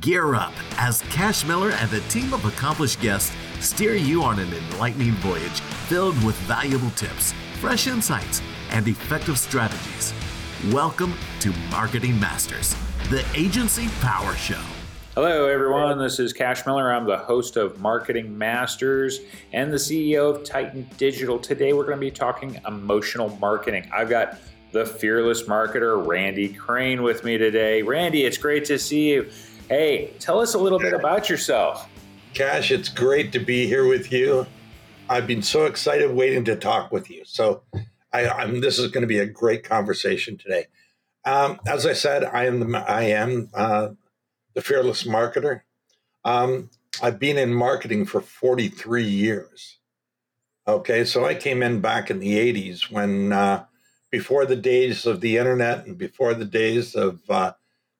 Gear up as Cash Miller and a team of accomplished guests steer you on an enlightening voyage filled with valuable tips, fresh insights, and effective strategies. Welcome to Marketing Masters, the Agency Power Show. Hello, everyone. This is Cash Miller. I'm the host of Marketing Masters and the CEO of Titan Digital. Today, we're going to be talking emotional marketing. I've got the fearless marketer, Randy Crane, with me today. Randy, it's great to see you. Hey, tell us a little bit about yourself. Cash, it's great to be here with you. I've been so excited waiting to talk with you. So, I, am this is going to be a great conversation today. Um, as I said, I am the I am uh, the fearless marketer. Um, I've been in marketing for 43 years. Okay, so I came in back in the 80s when, uh, before the days of the internet and before the days of uh,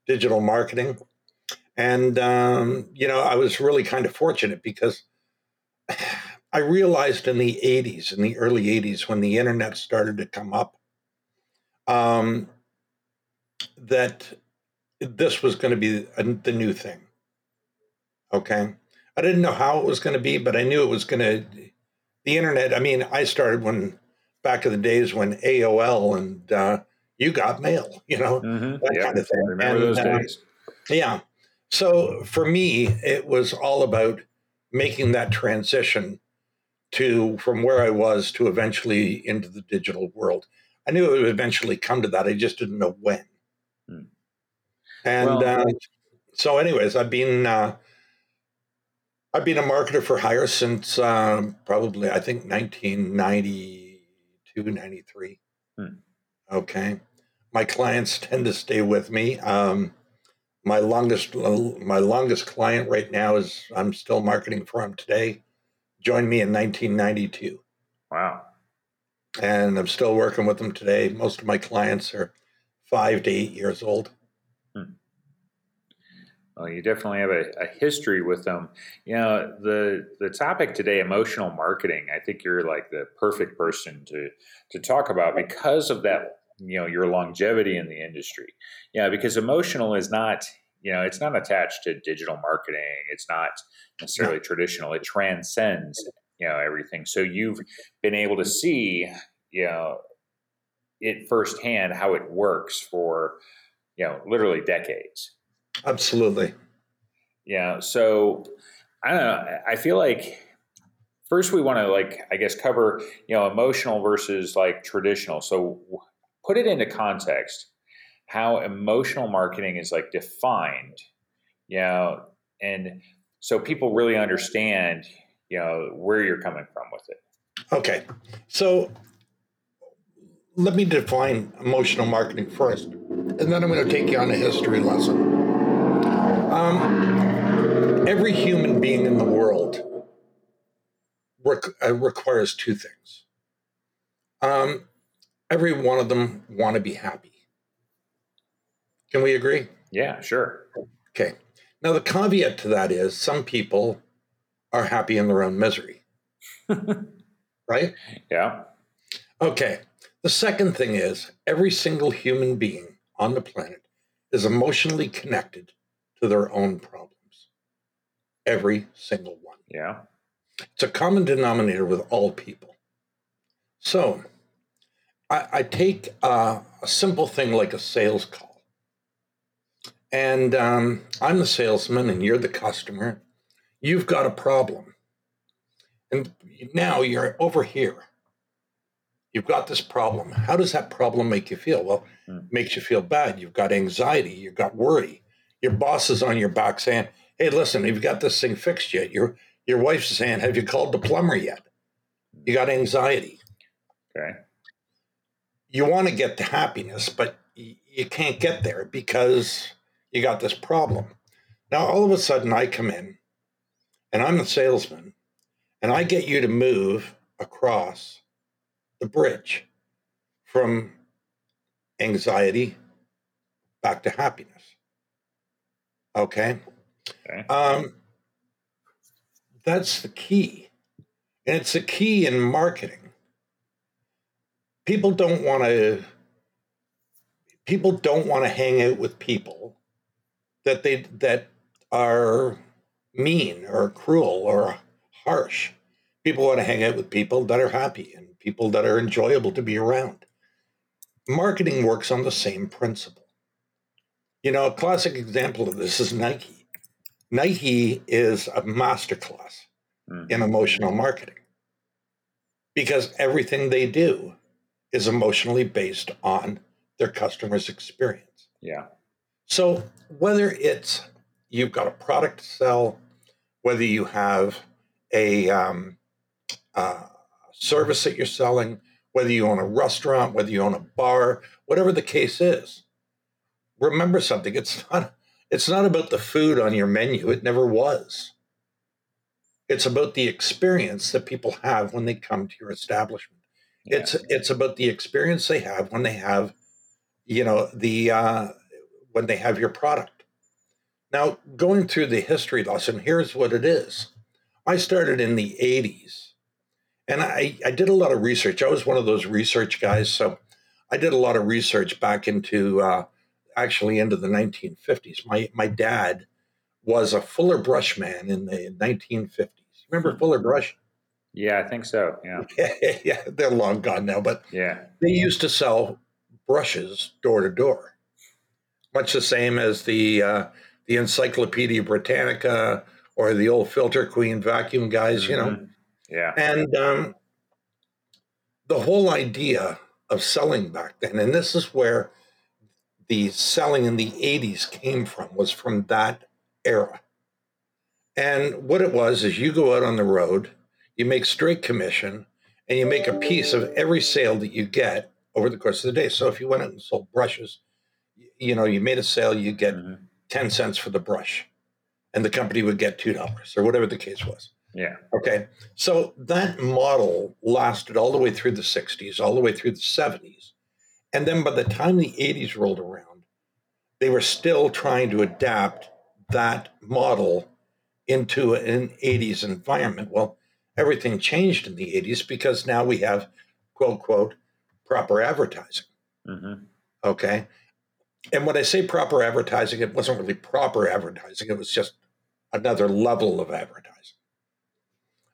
digital marketing. And, um, you know, I was really kind of fortunate because I realized in the 80s, in the early 80s, when the internet started to come up, um, that this was going to be the new thing. Okay. I didn't know how it was going to be, but I knew it was going to. The internet, I mean, I started when back in the days when AOL and uh, you got mail, you know, mm-hmm. that yeah, kind of thing. remember and, those uh, days. yeah. So for me, it was all about making that transition to from where I was to eventually into the digital world. I knew it would eventually come to that. I just didn't know when. Hmm. And well, uh, so, anyways, I've been uh, I've been a marketer for hire since um, probably I think 1992, 93. Hmm. Okay, my clients tend to stay with me. Um, my longest my longest client right now is I'm still marketing for him today. Joined me in 1992. Wow. And I'm still working with them today. Most of my clients are five to eight years old. Hmm. Well, you definitely have a, a, history with them. You know, the the topic today, emotional marketing. I think you're like the perfect person to to talk about because of that you know your longevity in the industry. Yeah because emotional is not you know it's not attached to digital marketing. It's not necessarily yeah. traditional. It transcends you know everything. So you've been able to see you know it firsthand how it works for you know literally decades. Absolutely. Yeah so i don't know i feel like first we want to like i guess cover you know emotional versus like traditional. So put it into context how emotional marketing is like defined, you know, and so people really understand, you know, where you're coming from with it. Okay. So let me define emotional marketing first, and then I'm going to take you on a history lesson. Um, every human being in the world uh, requires two things. Um, every one of them want to be happy. Can we agree? Yeah, sure. Okay. Now, the caveat to that is some people are happy in their own misery. right? Yeah. Okay. The second thing is every single human being on the planet is emotionally connected to their own problems. Every single one. Yeah. It's a common denominator with all people. So, I, I take uh, a simple thing like a sales call, and um, I'm the salesman, and you're the customer. You've got a problem, and now you're over here. You've got this problem. How does that problem make you feel? Well, hmm. makes you feel bad. You've got anxiety. You've got worry. Your boss is on your back saying, "Hey, listen, have you got this thing fixed yet?" Your your wife's saying, "Have you called the plumber yet?" You got anxiety. Okay you want to get to happiness, but you can't get there because you got this problem. Now, all of a sudden, I come in and I'm the salesman and I get you to move across the bridge from anxiety back to happiness. Okay. okay. Um, that's the key. And it's the key in marketing people don't want to people don't want to hang out with people that they that are mean or cruel or harsh. People want to hang out with people that are happy and people that are enjoyable to be around. Marketing works on the same principle. You know, a classic example of this is Nike. Nike is a masterclass mm-hmm. in emotional marketing because everything they do is emotionally based on their customer's experience. Yeah. So whether it's you've got a product to sell, whether you have a um, uh, service that you're selling, whether you own a restaurant, whether you own a bar, whatever the case is, remember something. It's not it's not about the food on your menu. It never was. It's about the experience that people have when they come to your establishment. It's it's about the experience they have when they have, you know, the uh, when they have your product. Now, going through the history lesson, here's what it is. I started in the 80s and I, I did a lot of research. I was one of those research guys. So I did a lot of research back into uh, actually into the 1950s. My, my dad was a Fuller Brush man in the 1950s. Remember Fuller Brush? Yeah, I think so. Yeah. yeah, they're long gone now, but yeah, they used to sell brushes door to door, much the same as the uh, the Encyclopedia Britannica or the old Filter Queen vacuum guys. Mm-hmm. You know, yeah. And um, the whole idea of selling back then, and this is where the selling in the 80s came from, was from that era. And what it was is you go out on the road, you make straight commission, and you make a piece of every sale that you get over the course of the day. So if you went out and sold brushes, you know, you made a sale, you get mm-hmm. 10 cents for the brush, and the company would get $2 or whatever the case was. Yeah. Okay. So that model lasted all the way through the 60s, all the way through the 70s. And then by the time the 80s rolled around, they were still trying to adapt that model into an 80s environment. Well, everything changed in the 80s because now we have, quote, quote, proper advertising. Mm-hmm. Okay. And when I say proper advertising, it wasn't really proper advertising, it was just another level of advertising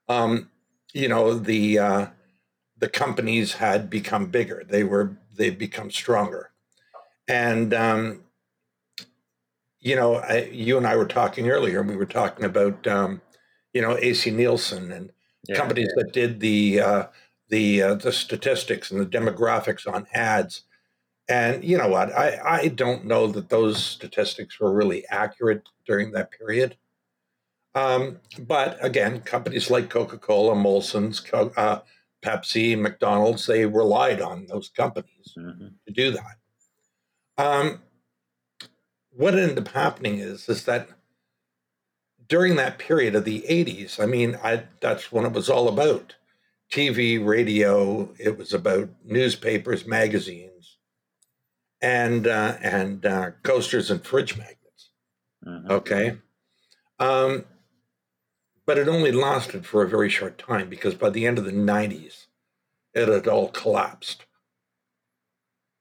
um, you know the uh, the companies had become bigger. They were they've become stronger, and um, you know I, you and I were talking earlier. We were talking about um, you know AC Nielsen and yeah, companies yeah. that did the uh, the uh, the statistics and the demographics on ads. And you know what? I, I don't know that those statistics were really accurate during that period. Um, but again, companies like Coca Cola, Molson's, uh, Pepsi, McDonald's, they relied on those companies mm-hmm. to do that. Um, what ended up happening is, is that during that period of the 80s, I mean, I, that's when it was all about TV, radio, it was about newspapers, magazines, and, uh, and uh, coasters and fridge magnets. Mm-hmm. Okay. Um, but it only lasted for a very short time because by the end of the 90s, it had all collapsed.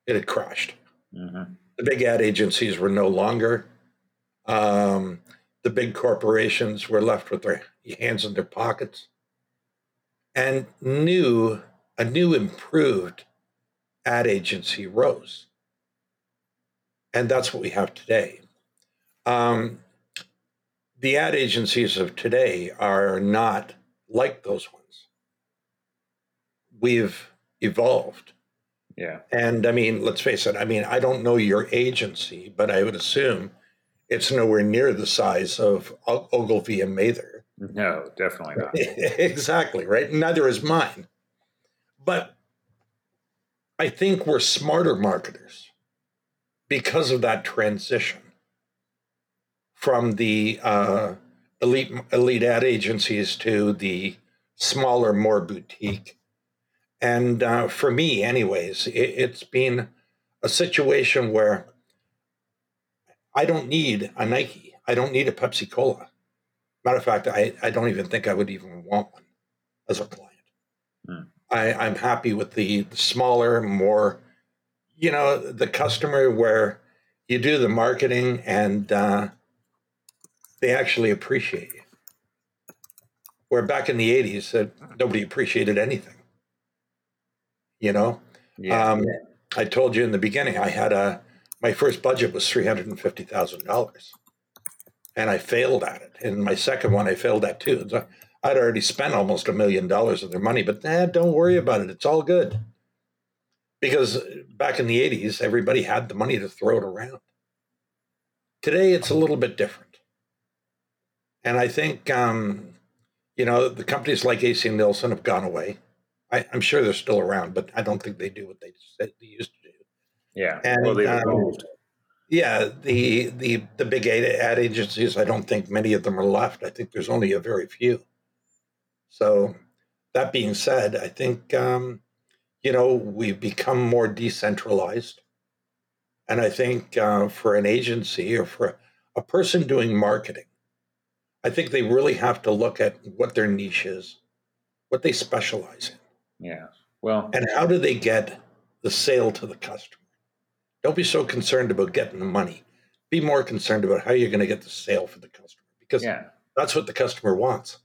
It had crashed. Mm-hmm. The big ad agencies were no longer. Um, the big corporations were left with their hands in their pockets. And new, a new improved ad agency rose. And that's what we have today. Um, the ad agencies of today are not like those ones. We've evolved. Yeah. And I mean, let's face it, I mean, I don't know your agency, but I would assume it's nowhere near the size of Ogilvy and Mather. No, definitely not. exactly, right? Neither is mine. But I think we're smarter marketers because of that transition from the uh, elite elite ad agencies to the smaller, more boutique. And uh, for me, anyways, it, has been a situation where I don't need a Nike. I don't need a Pepsi Cola. Matter of fact, I, I don't even think I would even want one as a client. Hmm. I, I'm happy with the, the smaller, more, you know, the customer where you do the marketing and uh, they actually appreciate you. Where back in the 80s, uh, nobody appreciated anything. You know? Yeah. Um, I told you in the beginning, I had a, my first budget was $350,000 and I failed at it. And my second one, I failed at too. So I'd already spent almost a million dollars of their money, but eh, don't worry about it. It's all good. Because back in the 80s, everybody had the money to throw it around. Today, it's a little bit different. And I think, um, you know, the companies like AC Nielsen have gone away. I, am sure they're still around, but I don't think they do what they they used to. Yeah. And, well, they've um. Yeah, the the the big ad, ad agencies. I don't think many of them are left. I think there's only a very few. So, that being said, I think um, you know we've become more decentralized, and I think uh, for an agency or for a person doing marketing, I think they really have to look at what their niche is, what they specialize in, Yeah. Well, and how do they get the sale to the customer. Don't be so concerned about getting the money. Be more concerned about how you're going to get the sale for the customer because yeah. that's what the customer wants.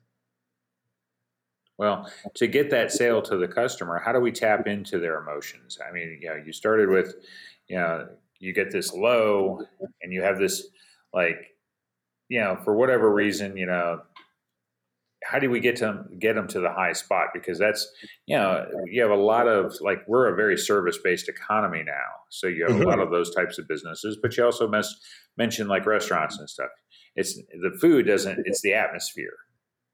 Well, to get that sale to the customer, how do we tap into their emotions? I mean, you know, you started with, you know, you get this low and you have this like, you know, for whatever reason, you know, how do we get to get them to the high spot? Because that's, you know, you have a lot of like we're a very service based economy now, so you have Mhm. a lot of those types of businesses. But you also mes- mentioned like restaurants and stuff. It's the food doesn't; it's the atmosphere.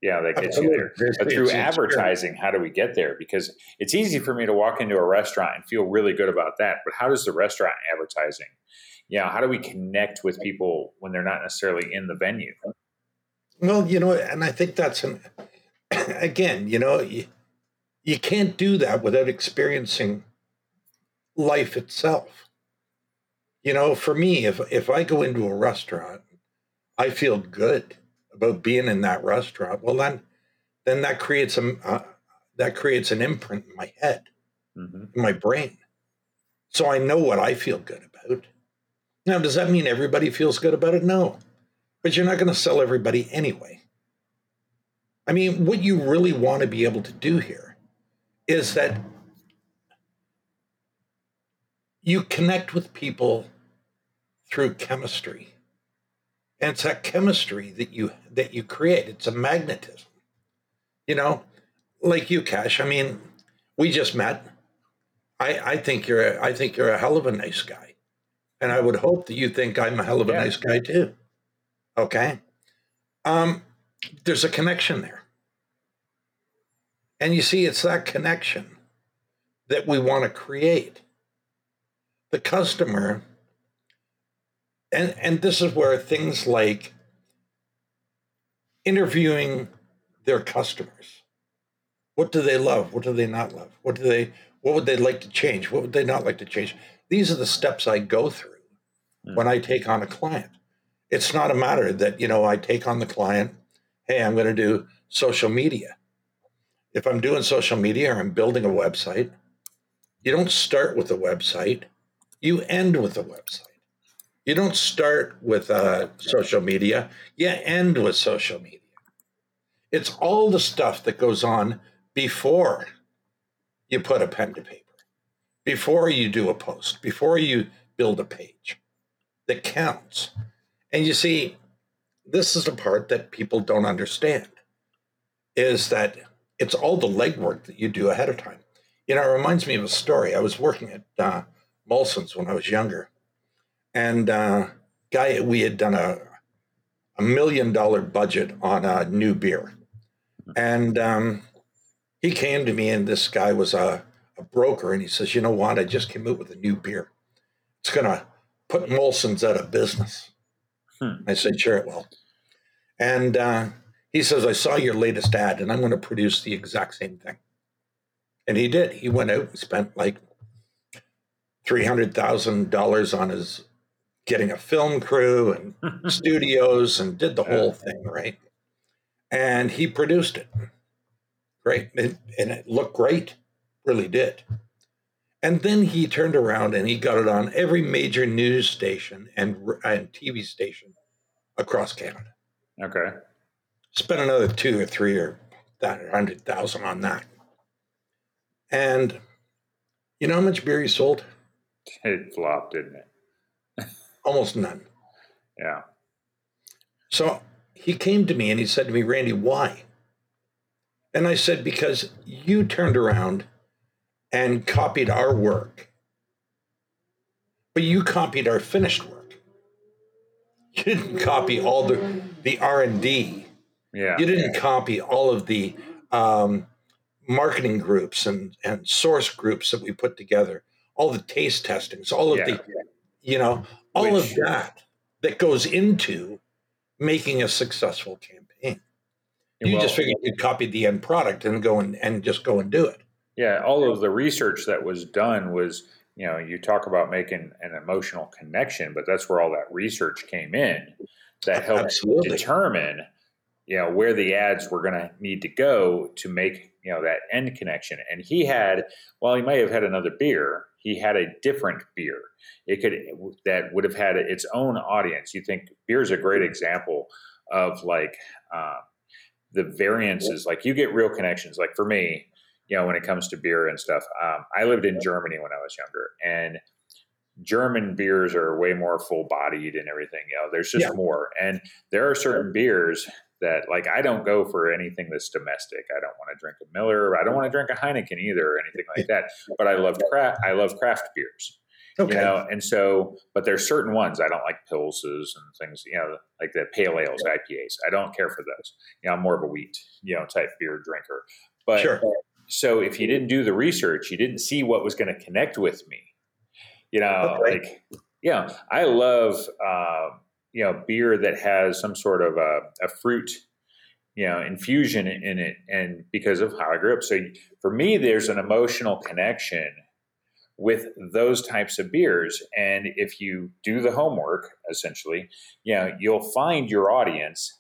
Yeah, that gets you there. Absolutely. But through advertising, how do we get there? Because it's easy for me to walk into a restaurant and feel really good about that. But how does the restaurant advertising? Yeah, how do we connect with people when they're not necessarily in the venue? Well, you know, and I think that's an again, you know, you, you can't do that without experiencing life itself. You know, for me, if if I go into a restaurant, I feel good about being in that restaurant. Well, then, then that creates a uh, that creates an imprint in my head, hmm in my brain, so I know what I feel good about. Now, does that mean everybody feels good about it? No, but you're not going to sell everybody anyway. I mean, what you really want to be able to do here is that you connect with people through chemistry. And it's that chemistry that you that you create. It's a magnetism. You know, like you, Cash. I mean, we just met. I, I think you're a, I think you're a hell of a nice guy. And I would hope that you think I'm a hell of a Yeah. nice guy too. Okay. Um, there's a connection there. And you see, it's that connection that we want to create. The customer, and, and this is where things like interviewing their customers. What do they love? What do they not love? What do they what would they like to change? What would they not like to change? These are the steps I go through when I take on a client. It's not a matter that, you know, I take on the client, hey, I'm going to do social media. If I'm doing social media or I'm building a website, you don't start with a website, you end with a website. You don't start with uh, social media, you end with social media. It's all the stuff that goes on before you put a pen to paper, before you do a post, before you build a page that counts. And you see, this is the part that people don't understand is that it's all the legwork that you do ahead of time. You know, it reminds me of a story. I was working at uh, Molson's when I was younger, and uh, guy we had done a a million dollar budget on a new beer, and um, he came to me, and this guy was a, a broker, and he says, "You know what? I just came out with a new beer. It's gonna put Molson's out of business." Hmm. I said, "Sure, it will." And uh, he says, I saw your latest ad and I'm going to produce the exact same thing. And he did. He went out and spent like $300,000 on his getting a film crew and studios and did the whole thing, right? And he produced it. Great. And, and it looked great, really did. And then he turned around and he got it on every major news station and, and TV station across Canada. Okay. Spent another two or three or that hundred thousand on that. And you know how much beer he sold? It flopped, didn't it? Almost none. Yeah. So he came to me and he said to me, Randy, why? And I said, because you turned around and copied our work, but you copied our finished work. You didn't copy all the the R and D. Yeah. You didn't copy all of the um, marketing groups and and source groups that we put together, all the taste testings, all of Yeah. the, you know, all Which- of that that goes into making a successful campaign. You Well, just figured you'd copy the end product and go and, and just go and do it. Yeah, all of the research that was done was, you know, you talk about making an emotional connection, but that's where all that research came in that helped Absolutely. determine, you know, where the ads were going to need to go to make, you know, that end connection. And he had, well, he may have had another beer, he had a different beer. It could that would have had its own audience. You think beer is a great example of like uh, the variances. Like you get real connections. Like for me, you know, when it comes to beer and stuff. Um, I lived in Germany when I was younger, and German beers are way more full bodied and everything. You know, there's just Yeah. more. And there are certain beers that, like, I don't go for anything that's domestic. I don't want to drink a Miller. I don't want to drink a Heineken either, or anything like that. But I love craft. I love craft beers. Okay. You know, and so, but there's certain ones I don't like pilses and things. You know, like the pale ales, IPAs. I don't care for those. You know, I'm more of a wheat, you know, type beer drinker. But Sure. So if you didn't do the research, you didn't see what was going to connect with me. You know, Okay. like, yeah, I love, um, you know, beer that has some sort of a, a fruit, you know, infusion in it. And because of how I grew up. So for me, there's an emotional connection with those types of beers. And if you do the homework, essentially, you know, you'll find your audience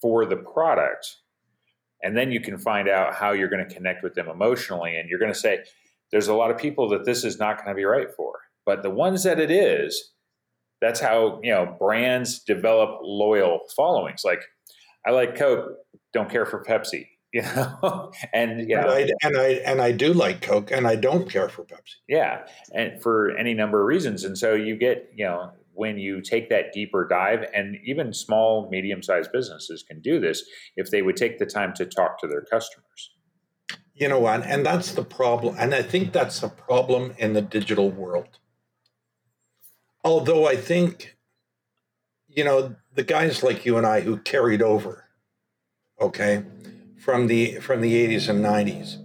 for the product. And then you can find out how you're going to connect with them emotionally. And you're going to say, there's a lot of people that this is not going to be right for. But the ones that it is, that's how, you know, brands develop loyal followings. Like, I like Coke, don't care for Pepsi, you know? and, yeah And I and I and I do like Coke, and I don't care for Pepsi. yeah, and for any number of reasons. And so you get, you know, when you take that deeper dive, and even small, medium sized businesses can do this if they would take the time to talk to their customers. You know what? And that's the problem. And I think that's the problem in the digital world. Although I think, you know, the guys like you and I who carried over, okay, from the from the 80s and 90s,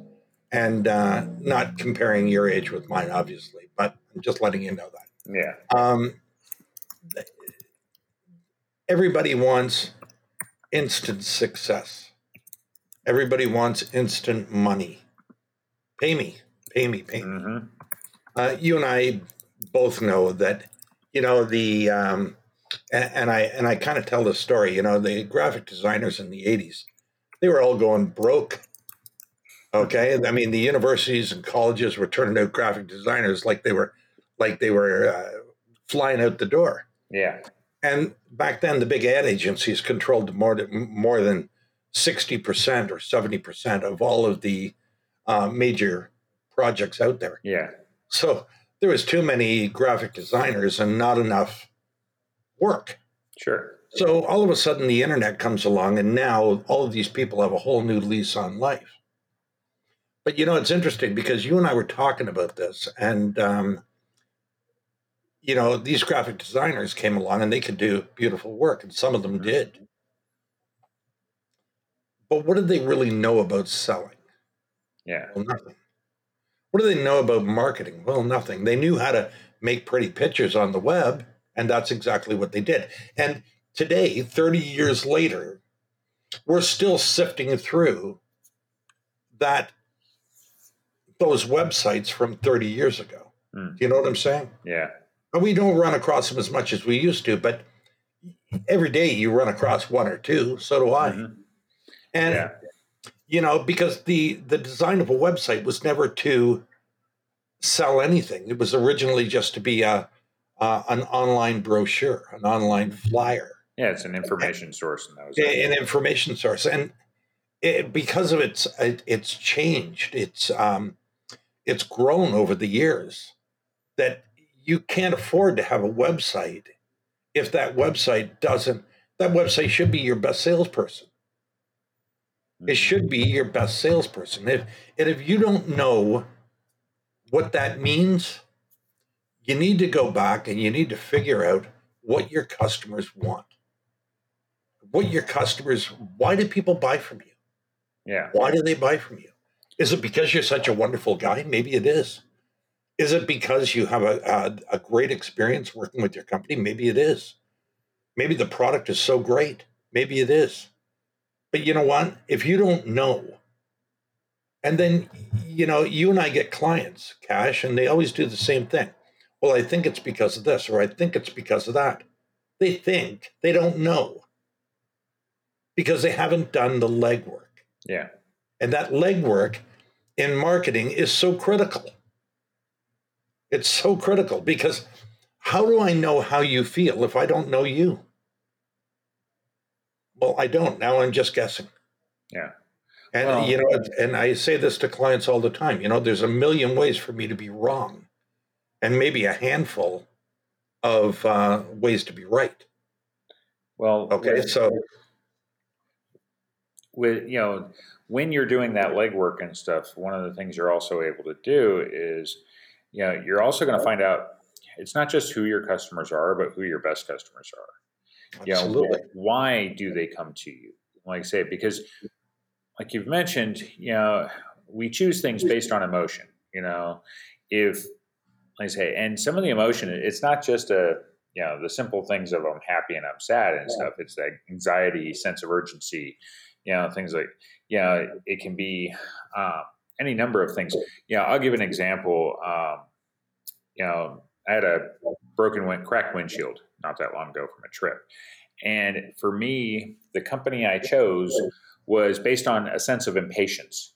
and uh, not comparing your age with mine, obviously, but I'm just letting you know that. Yeah, Um, everybody wants instant success. Everybody wants instant money. Pay me, pay me, pay me. hmm Uh, you and I both know that, you know, the um, and, and I and I kind of tell this story. You know, the graphic designers in the '80s, they were all going broke. Okay, I mean, the universities and colleges were turning out graphic designers like they were, like they were uh, flying out the door. Yeah, And back then, the big ad agencies controlled more than, more than 60% or 70% of all of the uh, major projects out there. yeah, So there was too many graphic designers and not enough work. sure, So all of a sudden, the internet comes along, and now all of these people have a whole new lease on life. But you know, it's interesting because you and I were talking about this, and um, you know, these graphic designers came along and they could do beautiful work, and some of them did. But what did they really know about selling? yeah, Well, nothing. What do they know about marketing? Well, nothing. They knew how to make pretty pictures on the web, and that's exactly what they did. And today, 30 years later, we're still sifting through that those websites from 30 years ago. Hmm. Do you know what I'm saying? yeah, we don't run across them as much as we used to, but every day you run across one or two. So do I. Mhm. And yeah, you know because the the design of a website was never to sell anything it was originally just to be a uh, an online brochure an online flyer Yeah, it's an information source. And that was an information source, and it, because of its it, it's changed. It's um, it's grown over the years. That you can't afford to have a website if that website doesn't. That website should be your best salesperson. It mm-hmm. should be your best salesperson. If and if you don't know what that means, you need to go back and you need to figure out what your customers want. What your customers, why do people buy from you? Yeah. Why do they buy from you? Is it because you're such a wonderful guy? Maybe it is. Is it because you have a, a, a great experience working with your company? Maybe it is. Maybe the product is so great. Maybe it is. But you know what? If you don't know, and then, you know, you and I get clients, Cash, and they always do the same thing. Well, I think it's because of this, or I think it's because of that. They think, they don't know because they haven't done the legwork. Yeah. And that legwork in marketing is so critical. It's so critical because how do I know how you feel if I don't know you? Well, I don't. Now I'm just guessing. Yeah. And well, you know, and I say this to clients all the time. You know, there's a million ways for me to be wrong, and maybe a handful of uh, ways to be right. Well, okay, with, so with you know, when you're doing that legwork and stuff, one of the things you're also able to do is, you know, you're also going to find out it's not just who your customers are, but who your best customers are. Absolutely. You know, why do they come to you? Like I say, because like you've mentioned, you know, we choose things based on emotion. You know, if like I say, and some of the emotion, it's not just a you know the simple things of I'm happy and I'm sad and stuff. It's that anxiety, sense of urgency, you know, things like you know, it can be um, any number of things. You know, I'll give an example. Um, you know, I had a broken wind, cracked windshield not that long ago from a trip, and for me, the company I chose was based on a sense of impatience.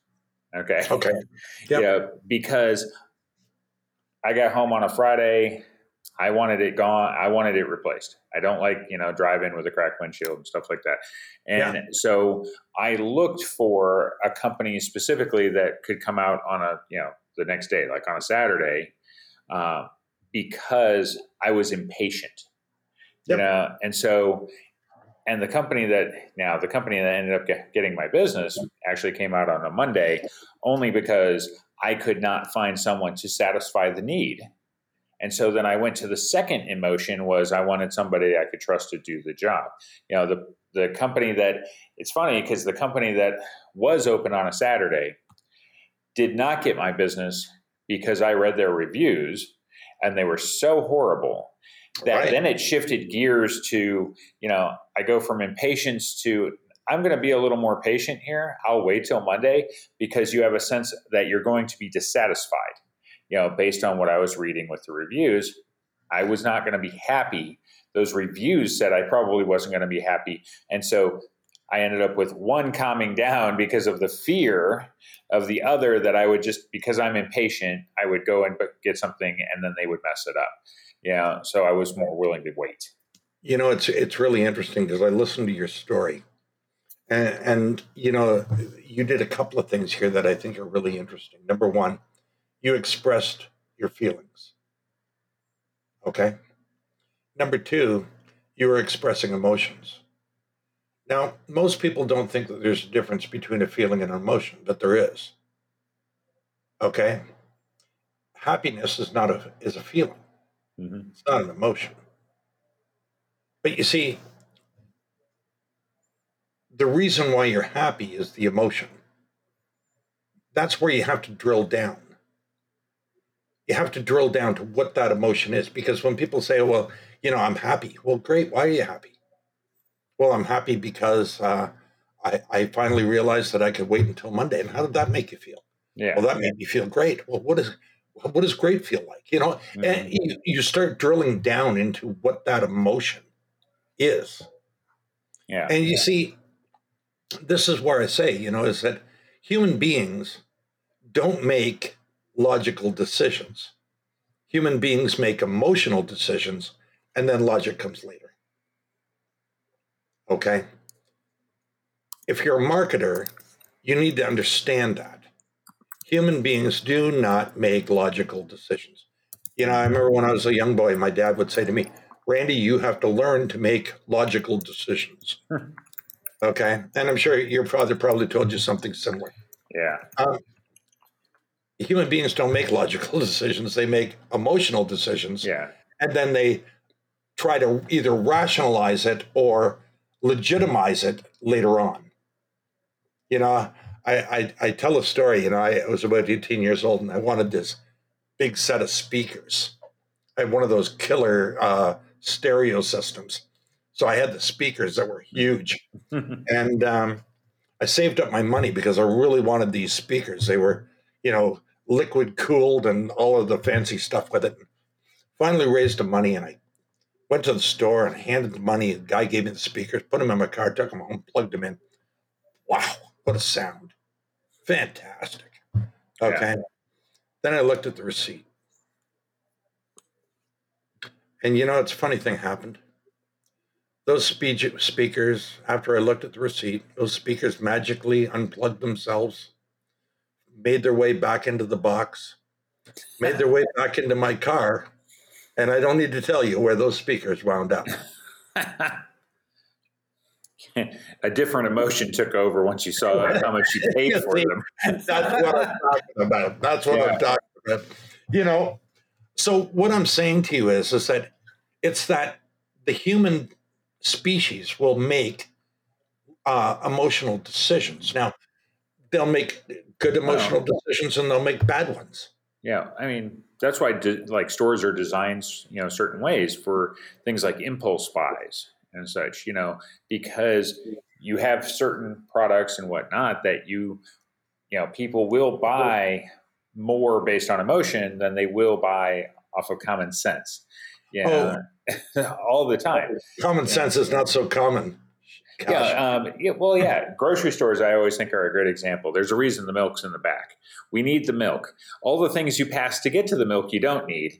Okay. Okay. Yep. Yeah, because I got home on a Friday. I wanted it gone. I wanted it replaced. I don't like, you know, driving with a cracked windshield and stuff like that. And yeah. so I looked for a company specifically that could come out on a, you know, the next day, like on a Saturday, uh, because I was impatient. Yep. You know, and so and the company that now the company that ended up get, getting my business actually came out on a Monday only because I could not find someone to satisfy the need. And so then I went to the second emotion was I wanted somebody I could trust to do the job. You know, the the company that it's funny because the company that was open on a Saturday did not get my business because I read their reviews and they were so horrible that right. then it shifted gears to you know i go from impatience to i'm going to be a little more patient here i'll wait till monday because you have a sense that you're going to be dissatisfied you know based on what i was reading with the reviews i was not going to be happy those reviews said i probably wasn't going to be happy and so I ended up with one calming down because of the fear of the other that I would just because I'm impatient, I would go and get something and then they would mess it up. Yeah, so I was more willing to wait. You know, it's it's really interesting because I listened to your story, and, and you know, you did a couple of things here that I think are really interesting. Number one, you expressed your feelings. Okay. Number two, you were expressing emotions. Now, most people don't think that there's a difference between a feeling and an emotion, but there is. Okay? Happiness is not a is a feeling. Mm-hmm. It's not an emotion. But you see, the reason why you're happy is the emotion. That's where you have to drill down. You have to drill down to what that emotion is. Because when people say, well, you know, I'm happy. Well, great. Why are you happy? Well, I'm happy because uh, I, I finally realized that I could wait until Monday. And how did that make you feel? Yeah. Well, that made me feel great. Well, what is what does great feel like? You know, mm-hmm. and you, you start drilling down into what that emotion is. Yeah. And you see, this is where I say, you know, is that human beings don't make logical decisions. Human beings make emotional decisions, and then logic comes later. Okay. If you're a marketer, you need to understand that human beings do not make logical decisions. You know, I remember when I was a young boy, my dad would say to me, Randy, you have to learn to make logical decisions. okay. And I'm sure your father probably told you something similar. Yeah. Um, human beings don't make logical decisions, they make emotional decisions. Yeah. And then they try to either rationalize it or legitimize it later on. You know, I, I, I tell a story, you know, I was about 18 years old and I wanted this big set of speakers. I had one of those killer uh, stereo systems. So I had the speakers that were huge. and um, I saved up my money because I really wanted these speakers. They were, you know, liquid cooled and all of the fancy stuff with it. Finally raised the money and I went to the store and handed the money. The guy gave me the speakers, put them in my car, took them home, plugged them in. Wow, what a sound. Fantastic. Okay. Yeah. Then I looked at the receipt. And you know, it's a funny thing happened. Those speech speakers, after I looked at the receipt, those speakers magically unplugged themselves, made their way back into the box, made their way back into my car, and I don't need to tell you where those speakers wound up. a different emotion took over once you saw how much you paid for them. That's what I'm talking about. That's what yeah. I'm talking about. You know, so what I'm saying to you is, is that it's that the human species will make uh, emotional decisions. Now, they'll make good emotional decisions and they'll make bad ones. Yeah, I mean that's why de- like stores are designed, you know, certain ways for things like impulse buys and such, you know, because you have certain products and whatnot that you, you know, people will buy more based on emotion than they will buy off of common sense. Yeah, oh, all the time. Common yeah. sense is not so common. Gosh. Yeah, um, yeah, well, yeah. Grocery stores, I always think, are a great example. There's a reason the milk's in the back. We need the milk. All the things you pass to get to the milk, you don't need.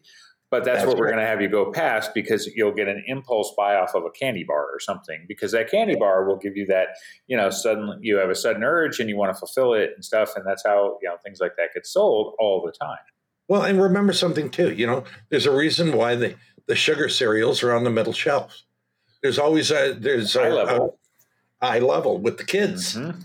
But that's, that's what we're going to have you go past because you'll get an impulse buy off of a candy bar or something because that candy bar will give you that, you know, suddenly you have a sudden urge and you want to fulfill it and stuff. And that's how, you know, things like that get sold all the time. Well, and remember something too, you know, there's a reason why the, the sugar cereals are on the middle shelf. There's always a, there's a. A eye level with the kids. Mm-hmm.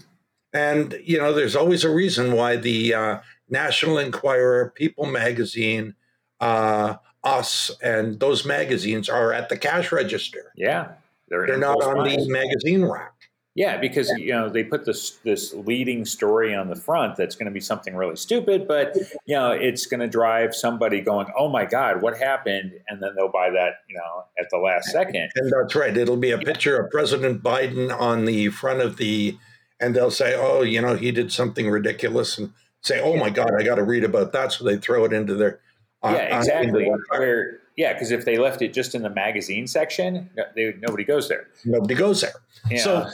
And, you know, there's always a reason why the uh, National Enquirer, People Magazine, uh, us and those magazines are at the cash register. Yeah, they're, they're not on the magazine rack. Yeah, because you know they put this this leading story on the front that's going to be something really stupid, but you know it's going to drive somebody going, "Oh my God, what happened?" And then they'll buy that you know at the last second. And that's right. It'll be a picture of President Biden on the front of the, and they'll say, "Oh, you know, he did something ridiculous," and say, "Oh my God, I got to read about that." So they throw it into their uh, yeah, exactly. Where yeah, because if they left it just in the magazine section, they, nobody goes there. Nobody goes there. Yeah. So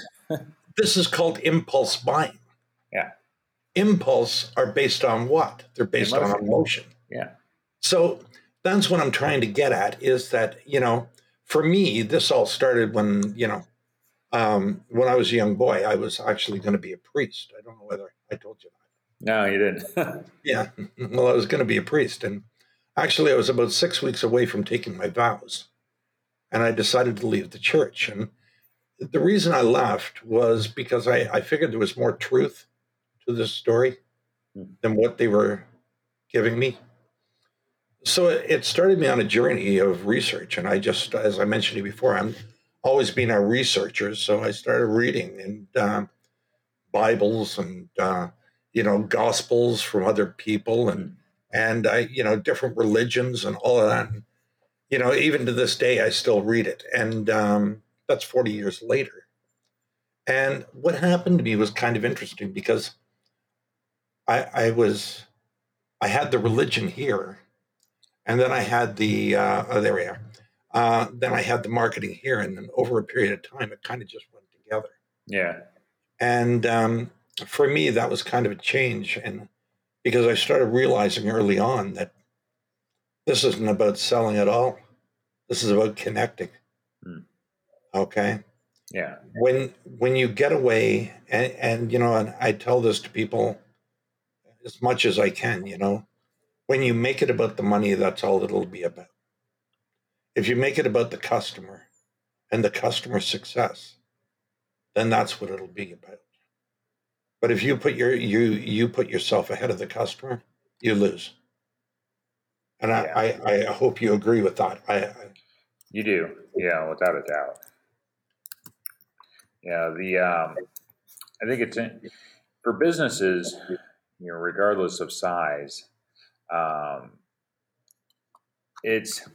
this is called impulse buying. Yeah. Impulse are based on what? They're based emotion. on emotion. Yeah. So that's what I'm trying to get at is that, you know, for me, this all started when, you know, um, when I was a young boy, I was actually going to be a priest. I don't know whether I told you that. No, you didn't. yeah. Well, I was going to be a priest. And Actually, I was about six weeks away from taking my vows, and I decided to leave the church. And the reason I left was because I, I figured there was more truth to this story hmm. than what they were giving me. So it started me on a journey of research. And I just, as I mentioned to you before, I'm always been a researcher. So I started reading and um, Bibles and, uh, you know, gospels from other people and and I, you know, different religions and all of that. And, you know, even to this day, I still read it, and um, that's forty years later. And what happened to me was kind of interesting because I, I was, I had the religion here, and then I had the, uh, oh, there we are. Uh, then I had the marketing here, and then over a period of time, it kind of just went together. Yeah. And um, for me, that was kind of a change, and because I started realizing early on that this isn't about selling at all. This is about connecting. Okay. Yeah. When when you get away, and, and you know, and I tell this to people as much as I can, you know, when you make it about the money, that's all it'll be about. If you make it about the customer and the customer success, then that's what it'll be about. But if you put your you you put yourself ahead of the customer, you lose. And I, Yeah. I, I hope you agree with that. I, I You do, yeah, without a doubt. Yeah, the um, I think it's for businesses, you know, regardless of size, um, it's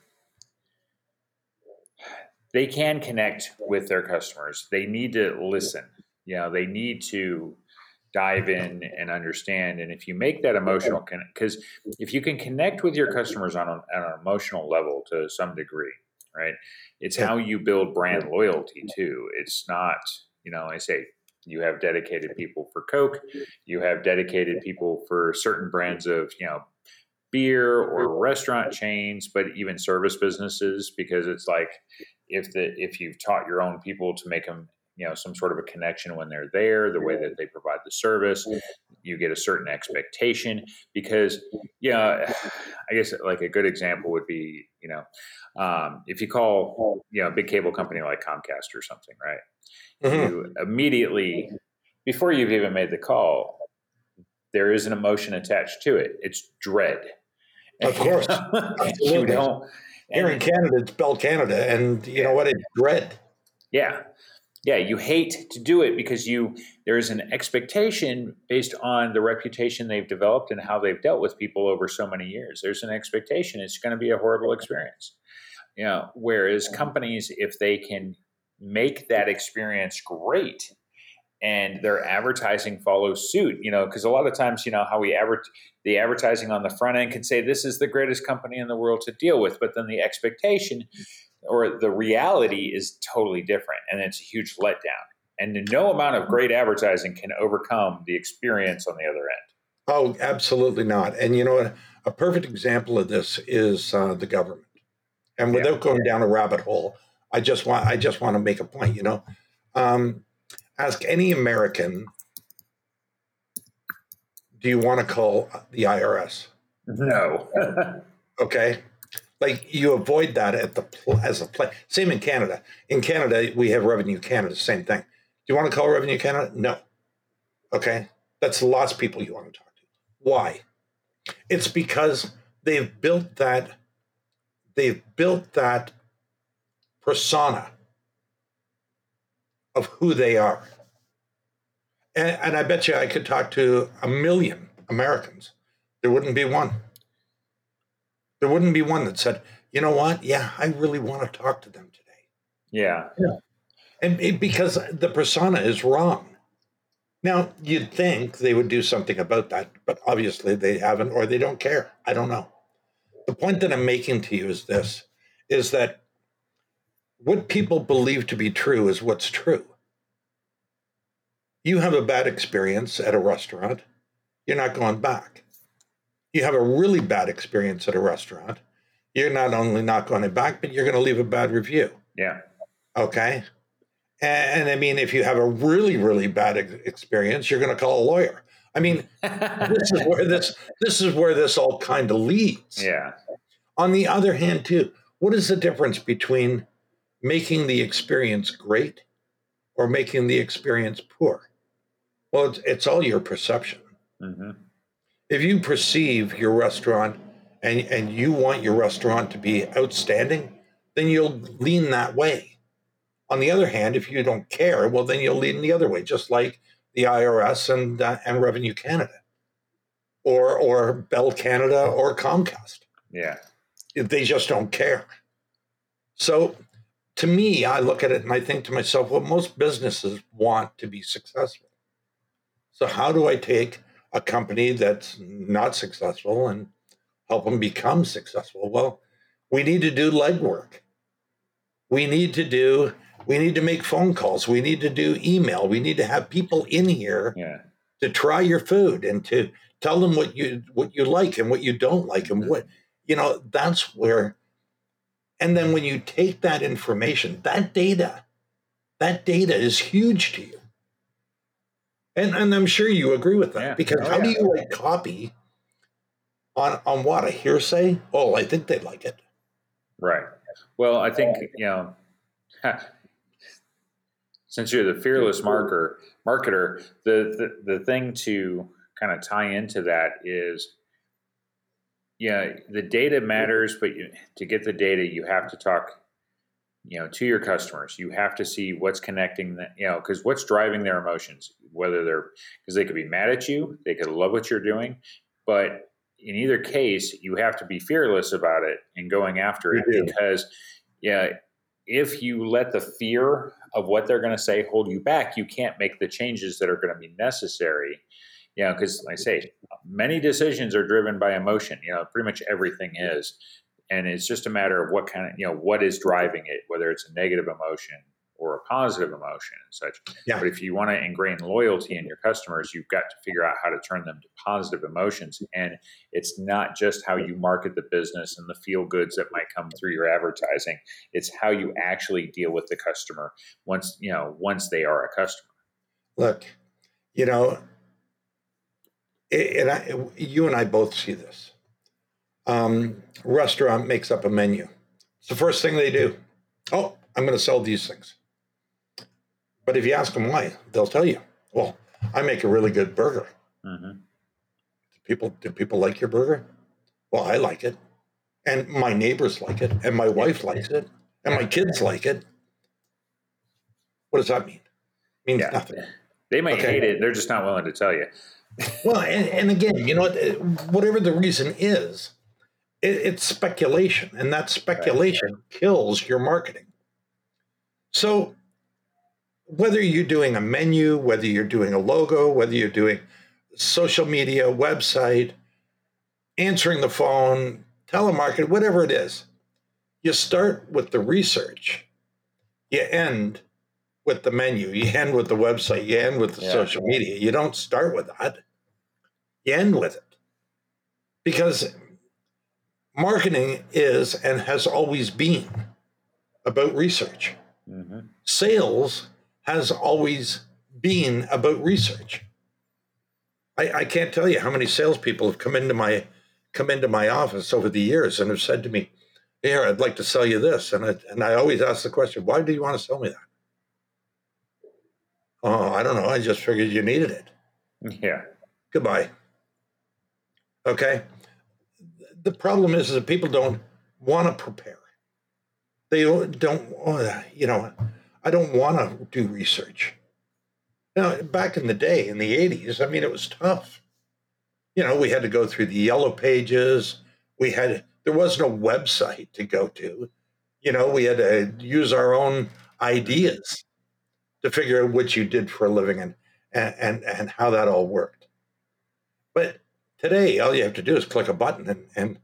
they can connect with their customers. They need to listen. You know, they need to dive in and understand. And if you make that emotional, connect, because if you can connect with your customers on, a, on an emotional level to some degree, right? It's how you build brand loyalty too. It's not, you know, I say you have dedicated people for Coke, you have dedicated people for certain brands of, you know, beer or restaurant chains, but even service businesses, because it's like if the if you've taught your own people to make them, you know, some sort of a connection when they're there, the way that they provide the service, you get a certain expectation. Because, yeah, I guess like a good example would be, you know, um, if you call, you know, a big cable company like Comcast or something, right? Mhm. You immediately, before you've even made the call, there is an emotion attached to it. It's dread. Of course. you don't. here in Canada, it's Bell Canada, and you know what? It's dread. Yeah. Yeah, you hate to do it because you there is an expectation based on the reputation they've developed and how they've dealt with people over so many years. There's an expectation it's going to be a horrible experience. You know, whereas companies if they can make that experience great and their advertising follows suit, you know, because a lot of times, you know, how we advert the advertising on the front end can say this is the greatest company in the world to deal with, but then the expectation or the reality is totally different and it's a huge letdown and no amount of great advertising can overcome the experience on the other end Oh, absolutely not. And you know what? A perfect example of this is uh, the government. And Yeah. without going down a rabbit hole, I just want I just want to make a point. You know, um, ask any American, do you want to call the IRS? no Okay, like you avoid that at the as a play. Same in Canada. In Canada, we have Revenue Canada. Same thing. Do you want to call Revenue Canada? No. Okay, that's lots of people you want to talk to. Why? It's because they've built that. They've built that persona of who they are. And, and I bet you I could talk to a million Americans. There wouldn't be one. There wouldn't be one that said, you know what? Yeah, I really want to talk to them today. yeah Yeah. And it, because the persona is wrong. Now, you'd think they would do something about that, but obviously they haven't or they don't care. I don't know. The point that I'm making to you is this is that what people believe to be true is what's true. You have a bad experience at a restaurant, you're not going back. You have a really bad experience at a restaurant, you're not only not going back, but you're going to leave a bad review. yeah Okay. And, and I mean, if you have a really, really bad ex- experience, you're going to call a lawyer. I mean, this is where this this is where this all kind of leads. yeah On the other hand, too, what is the difference between making the experience great or making the experience poor? Well, it's, it's all your perception. hmm If you perceive your restaurant and, and you want your restaurant to be outstanding, then you'll lean that way. On the other hand, if you don't care, well, then you'll lean the other way, just like the IRS and uh, and Revenue Canada, or or Bell Canada or Comcast. yeah They just don't care. So, to me, I look at it and I think to myself, well, most businesses want to be successful. So, how do I take a company that's not successful and help them become successful? Well, we need to do legwork. We need to do, we need to make phone calls. We need to do email. We need to have people in here yeah to try your food and to tell them what you what you like and what you don't like and mm-hmm. what you know that's where and then when you take that information that data that data is huge to you. And, and I'm sure you agree with that Yeah. because Oh, how do you like copy on on what a hearsay? Oh, I think they like it. Right. Well, I think you know, since you're the fearless marker marketer, the the, the thing to kind of tie into that is, yeah, the data matters, but you, to get the data, you have to talk, you know, to your customers. You have to see what's connecting that, you know, because what's driving their emotions, whether they're because they could be mad at you, they could love what you're doing, but in either case, you have to be fearless about it and going after it because, yeah, if you let the fear of what they're going to say hold you back, you can't make the changes that are going to be necessary. You know, because like I say, many decisions are driven by emotion. You know, pretty much everything is, and it's just a matter of what kind of you know what is driving it, whether it's a negative emotion or a positive emotion and such. Yeah. But if you want to ingrain loyalty in your customers, you've got to figure out how to turn them to positive emotions. And it's not just how you market the business and the feel goods that might come through your advertising. It's how you actually deal with the customer once, you know, once they are a customer. Look, you know, and I, you and I both see this. Um, restaurant makes up a menu. It's the first thing they do. Oh, I'm going to sell these things. But if you ask them why, they'll tell you. Well, I make a really good burger. Mm-hmm. People, do people like your burger? Well, I like it, and my neighbors like it, and my wife likes it, and my kids like it. What does that mean? means Yeah. nothing. They might Okay. hate it, they're just not willing to tell you. Well, and, and again, you know, what, whatever the reason is, it, it's speculation, and that speculation kills your marketing. So, whether you're doing a menu, whether you're doing a logo, whether you're doing social media, website, answering the phone, telemarketing, whatever it is, you start with the research, you end with the menu, you end with the website, you end with the Yeah. social media. You don't start with that, you end with it. Because marketing is and has always been about research. Mm-hmm. Sales has always been about research. I, I can't tell you how many salespeople have come into my come into my office over the years and have said to me, "Here, I'd like to sell you this," and I, and I always ask the question, "Why do you want to sell me that?" Oh, I don't know. I just figured you needed it. Yeah. Goodbye. Okay. The problem is, is that people don't want to prepare. They don't, uh, you know, I don't want to do research. Now, back in the day, in the 80s, I mean, it was tough. You know, we had to go through the yellow pages. We had, there was no website to go to. You know, we had to use our own ideas to figure out what you did for a living and, and, and, and how that all worked. But today, all you have to do is click a button and, and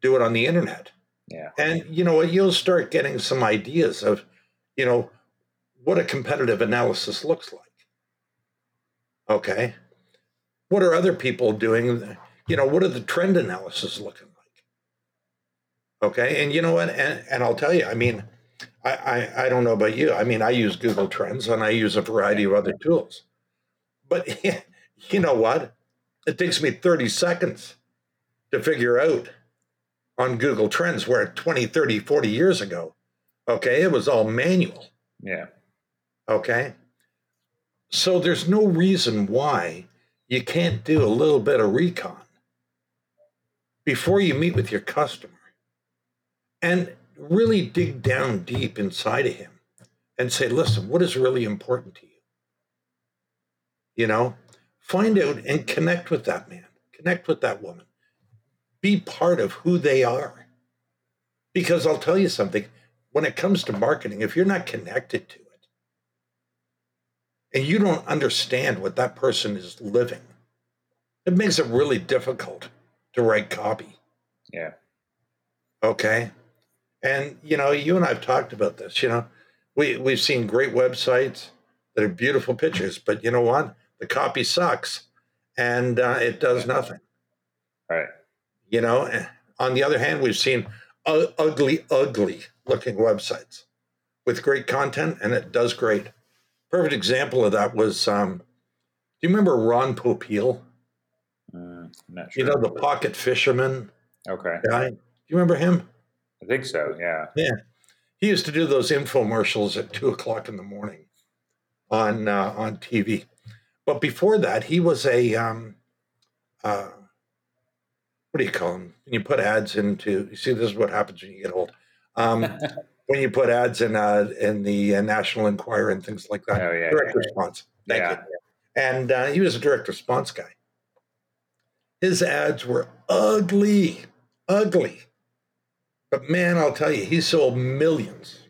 do it on the internet. Yeah. And you know what? You'll start getting some ideas of, you know, what a competitive analysis looks like. Okay. What are other people doing? You know, what are the trend analysis looking like? Okay. And you know what? And, and I'll tell you, I mean, I, I, I don't know about you. I mean, I use Google Trends and I use a variety of other tools. But you know what? It takes me 30 seconds to figure out on Google Trends where 20, 30, 40 years ago, okay, it was all manual. Yeah. Okay. So there's no reason why you can't do a little bit of recon before you meet with your customer and really dig down deep inside of him and say, listen, what is really important to you? You know, find out and connect with that man, connect with that woman, be part of who they are. Because I'll tell you something when it comes to marketing, if you're not connected to it, and you don't understand what that person is living, it makes it really difficult to write copy. Yeah. Okay. And you know, you and I've talked about this. You know, we we've seen great websites that are beautiful pictures, but you know what? The copy sucks, and uh, it does nothing. Right. You know. On the other hand, we've seen u- ugly, ugly looking websites with great content, and it does great. Perfect example of that was, um, do you remember Ron Popeil? Mm, not You know, the pocket fisherman okay, guy. Do you remember him? I think so. Yeah. Yeah. He used to do those infomercials at two o'clock in the morning on uh, on TV. But before that, he was a um, uh, what do you call him? When you put ads into, you see, this is what happens when you get old. Um, when you put ads in uh, in the uh, National Enquirer and things like that. Oh, yeah, direct yeah. response. Thank Yeah. you. And uh, he was a direct response guy. His ads were ugly, ugly. But man, I'll tell you, he sold millions.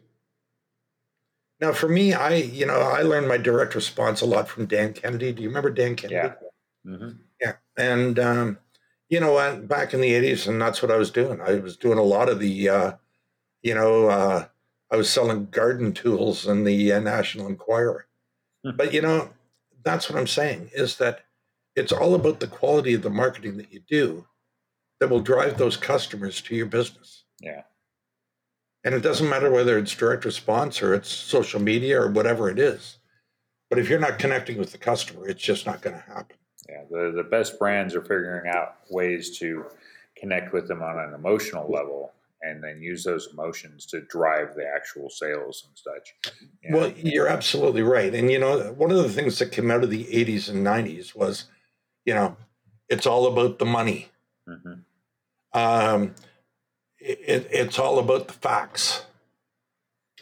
Now, for me, I you know I learned my direct response a lot from Dan Kennedy. Do you remember Dan Kennedy? Yeah. hmm Yeah. And, um, you know, what? back in the 80s, and that's what I was doing. I was doing a lot of the, uh, you know, uh, I was selling garden tools in the uh, National Enquirer. Hmm. But, you know, that's what I'm saying is that it's all about the quality of the marketing that you do that will drive those customers to your business. Yeah. And it doesn't matter whether it's direct response or it's social media or whatever it is. But if you're not connecting with the customer, it's just not going to happen. Yeah. The the best brands are figuring out ways to connect with them on an emotional level, and then use those emotions to drive the actual sales and such. Yeah. Well, you're absolutely right. And, you know, one of the things that came out of the 80s and 90s was, you know, it's all about the money. hmm Um, it, it's all about the facts.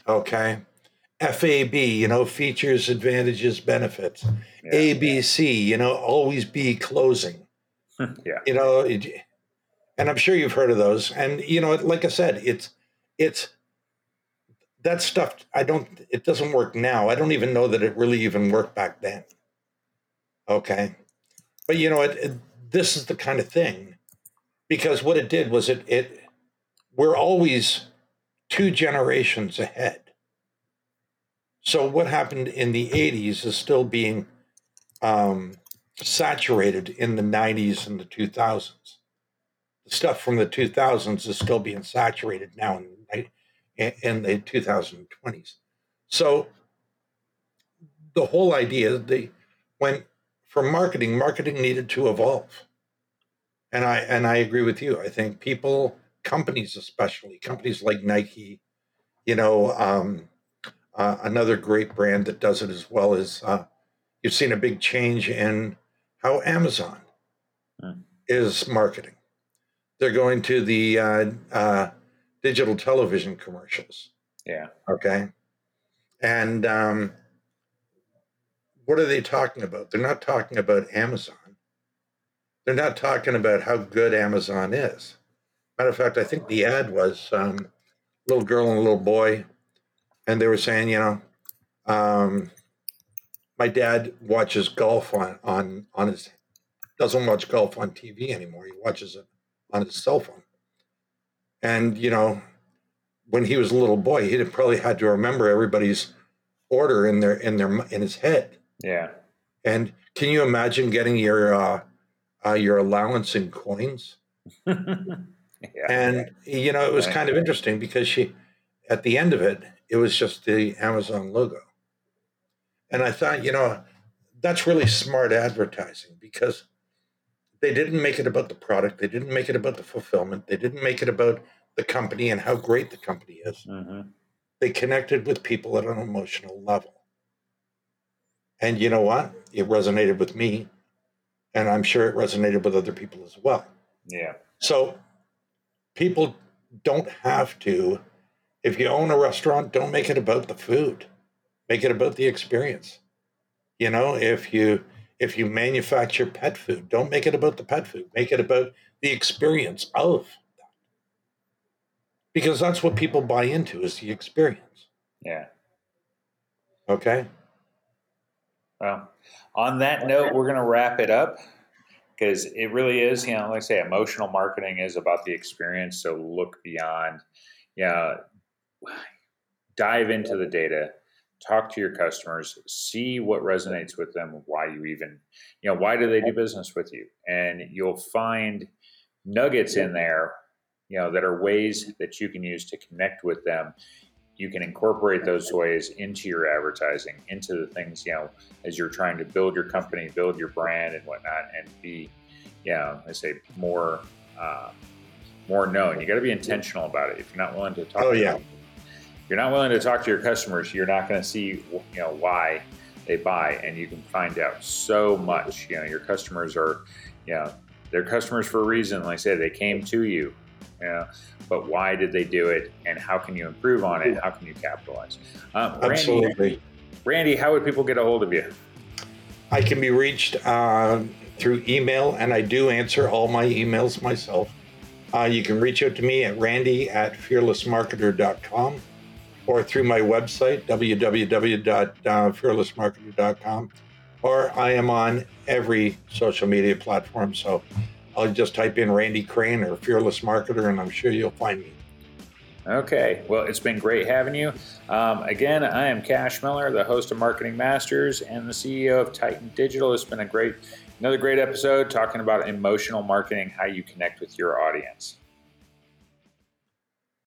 Okay. FAB, you know, features, advantages, benefits. Yeah. ABC, you know, always be closing. yeah. You know, it- and I'm sure you've heard of those. And you know, like I said, it's it's that stuff. I don't. It doesn't work now. I don't even know that it really even worked back then. Okay, but you know, it, it, this is the kind of thing because what it did was it it we're always two generations ahead. So what happened in the 80s is still being um, saturated in the 90s and the 2000s. The stuff from the 2000s is still being saturated now in, the- in the 2020s. So the whole idea, the when for marketing, marketing needed to evolve. And I and I agree with you. I think people, companies especially, companies like Nike, you know, um, uh, another great brand that does it as well is uh, you've seen a big change in how Amazon Hmm. is marketing. They're going to the uh, uh, digital television commercials. Yeah. Okay. And um, what are they talking about? They're not talking about Amazon. They're not talking about how good Amazon is. Matter of fact, I think the ad was um, little girl and a little boy, and they were saying, you know, um, my dad watches golf on on on his doesn't watch golf on TV anymore. He watches it on his cell phone. And you know, when he was a little boy, he probably had to remember everybody's order in their in their in his head. Yeah. And can you imagine getting your uh, uh, your allowance in coins? yeah. And you know, it was Right. kind of interesting because she, at the end of it, it was just the Amazon logo. And I thought, you know, that's really smart advertising because they didn't make it about the product, they didn't make it about the fulfillment, they didn't make it about the company and how great the company is. hmm They connected with people at an emotional level. And you know what? It resonated with me, and I'm sure it resonated with other people as well. Yeah. So people don't have to, if you own a restaurant, don't make it about the food. Make it about the experience. You know, if you if you manufacture pet food, don't make it about the pet food. Make it about the experience of that. Because that's what people buy into is the experience. Yeah. Okay? Well, on that note, we're going to wrap it up because it really is, you know, like I say, emotional marketing is about the experience. So look beyond, yeah, dive into the data, talk to your customers, see what resonates with them, why you even, you know, why do they do business with you? And you'll find nuggets in there, you know, that are ways that you can use to connect with them you can incorporate those ways into your advertising, into the things, you know, as you're trying to build your company, build your brand and whatnot, and be, you know, I say more, uh, more known. You got to be intentional about it. If you're not willing to talk, oh, to yeah. them, if you're not willing to talk to your customers, you're not going to see, you know, why they buy, and you can find out so much. You know, your customers are, you know, they're customers for a reason. Like I said, they came to you. You know, but why did they do it, and how can you improve on it? How can you capitalize? Um, Absolutely. Randy, Randy, how would people get a hold of you? I can be reached uh, through email, and I do answer all my emails myself. Uh, you can reach out to me at randy at fearlessmarketer.com or through my website, www.fearlessmarketer.com. Or I am on every social media platform. So I'll just type in Randy Crane or Fearless Marketer, and I'm sure you'll find me. Okay, well, it's been great having you. Um, again, I am Cash Miller, the host of Marketing Masters and the CEO of Titan Digital. It's been a great, another great episode talking about emotional marketing, how you connect with your audience.